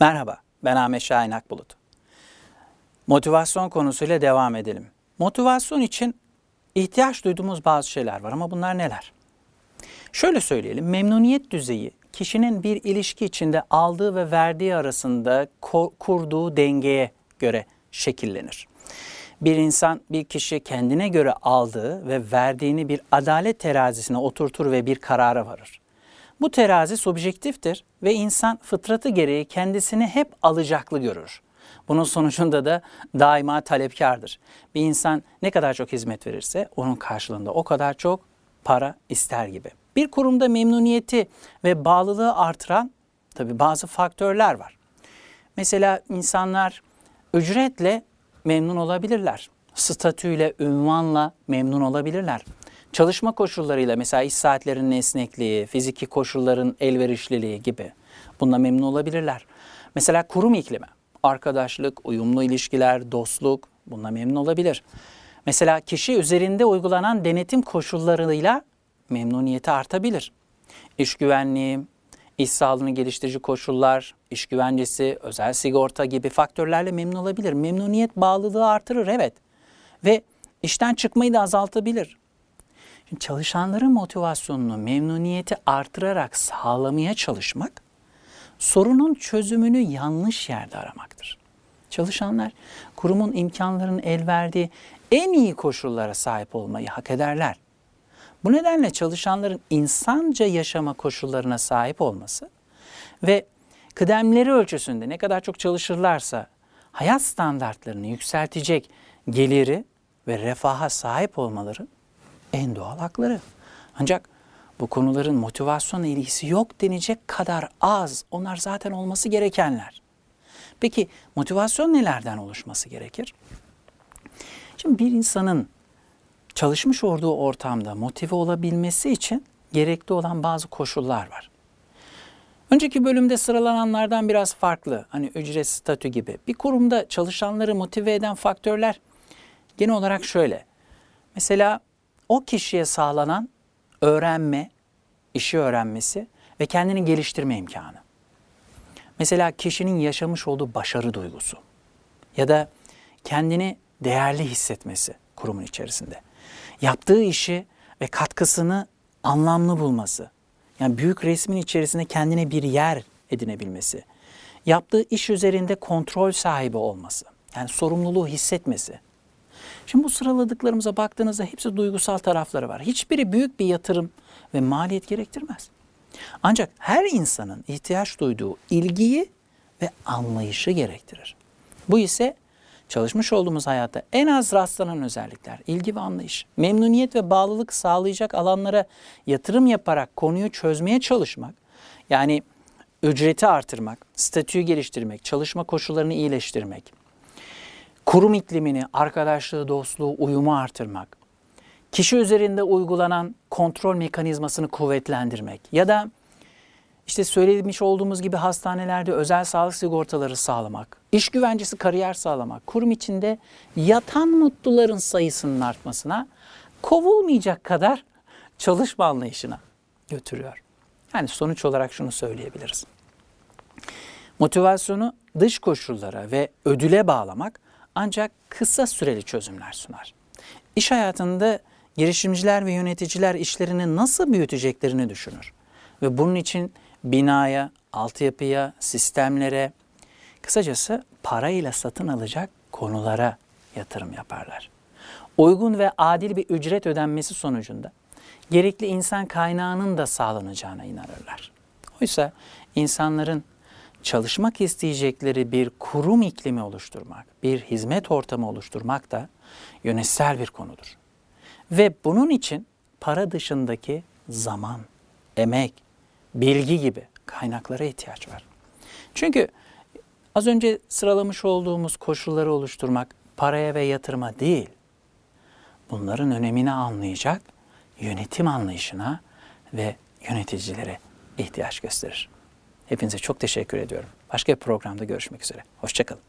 Merhaba, ben Ahmet Şahin Akbulut. Motivasyon konusuyla devam edelim. Motivasyon için ihtiyaç duyduğumuz bazı şeyler var ama bunlar neler? Şöyle söyleyelim, memnuniyet düzeyi kişinin bir ilişki içinde aldığı ve verdiği arasında kurduğu dengeye göre şekillenir. Bir insan bir kişi kendine göre aldığı ve verdiğini bir adalet terazisine oturtur ve bir karara varır. Bu terazi subjektiftir ve insan fıtratı gereği kendisini hep alacaklı görür. Bunun sonucunda da daima talepkardır. Bir insan ne kadar çok hizmet verirse onun karşılığında o kadar çok para ister gibi. Bir kurumda memnuniyeti ve bağlılığı artıran tabi bazı faktörler var. Mesela insanlar ücretle memnun olabilirler. Statüyle, ünvanla memnun olabilirler. Çalışma koşullarıyla mesela iş saatlerinin esnekliği, fiziki koşulların elverişliliği gibi bununla memnun olabilirler. Mesela kurum iklimi, arkadaşlık, uyumlu ilişkiler, dostluk bununla memnun olabilir. Mesela kişi üzerinde uygulanan denetim koşullarıyla memnuniyeti artabilir. İş güvenliği, iş sağlığını geliştirici koşullar, iş güvencesi, özel sigorta gibi faktörlerle memnun olabilir. Memnuniyet bağlılığı artırır evet. Ve işten çıkmayı da azaltabilir. Çalışanların motivasyonunu, memnuniyeti artırarak sağlamaya çalışmak, sorunun çözümünü yanlış yerde aramaktır. Çalışanlar kurumun imkanlarının el verdiği en iyi koşullara sahip olmayı hak ederler. Bu nedenle çalışanların insanca yaşama koşullarına sahip olması ve kıdemleri ölçüsünde ne kadar çok çalışırlarsa hayat standartlarını yükseltecek geliri ve refaha sahip olmaları en doğal hakları. Ancak bu konuların motivasyonla ilgisi yok denecek kadar az. Onlar zaten olması gerekenler. Peki motivasyon nelerden oluşması gerekir? Şimdi bir insanın çalışmış olduğu ortamda motive olabilmesi için gerekli olan bazı koşullar var. Önceki bölümde sıralananlardan biraz farklı. Hani ücret statü gibi. Bir kurumda çalışanları motive eden faktörler genel olarak şöyle. Mesela o kişiye sağlanan öğrenme, işi öğrenmesi ve kendini geliştirme imkanı. Mesela kişinin yaşamış olduğu başarı duygusu ya da kendini değerli hissetmesi kurumun içerisinde. Yaptığı işi ve katkısını anlamlı bulması. Yani büyük resmin içerisinde kendine bir yer edinebilmesi. Yaptığı iş üzerinde kontrol sahibi olması. Yani sorumluluğu hissetmesi. Şimdi bu sıraladıklarımıza baktığınızda hepsi duygusal tarafları var. Hiçbiri büyük bir yatırım ve maliyet gerektirmez. Ancak her insanın ihtiyaç duyduğu ilgiyi ve anlayışı gerektirir. Bu ise çalışmış olduğumuz hayatta en az rastlanan özellikler, ilgi ve anlayış, memnuniyet ve bağlılık sağlayacak alanlara yatırım yaparak konuyu çözmeye çalışmak, yani ücreti artırmak, statüyü geliştirmek, çalışma koşullarını iyileştirmek, kurum iklimini, arkadaşlığı, dostluğu, uyumu artırmak, kişi üzerinde uygulanan kontrol mekanizmasını kuvvetlendirmek ya da işte söylemiş olduğumuz gibi hastanelerde özel sağlık sigortaları sağlamak, iş güvencesi kariyer sağlamak, kurum içinde yatan mutluların sayısının artmasına, kovulmayacak kadar çalışma anlayışına götürüyor. Yani sonuç olarak şunu söyleyebiliriz. Motivasyonu dış koşullara ve ödüle bağlamak ancak kısa süreli çözümler sunar. İş hayatında girişimciler ve yöneticiler işlerini nasıl büyüteceklerini düşünür. Ve bunun için binaya, altyapıya, sistemlere, kısacası parayla satın alacak konulara yatırım yaparlar. Uygun ve adil bir ücret ödenmesi sonucunda gerekli insan kaynağının da sağlanacağına inanırlar. Oysa insanların çalışmak isteyecekleri bir kurum iklimi oluşturmak, bir hizmet ortamı oluşturmak da yönetsel bir konudur. Ve bunun için para dışındaki zaman, emek, bilgi gibi kaynaklara ihtiyaç var. Çünkü az önce sıralamış olduğumuz koşulları oluşturmak paraya ve yatırıma değil, bunların önemini anlayacak yönetim anlayışına ve yöneticilere ihtiyaç gösterir. Hepinize çok teşekkür ediyorum. Başka bir programda görüşmek üzere. Hoşçakalın.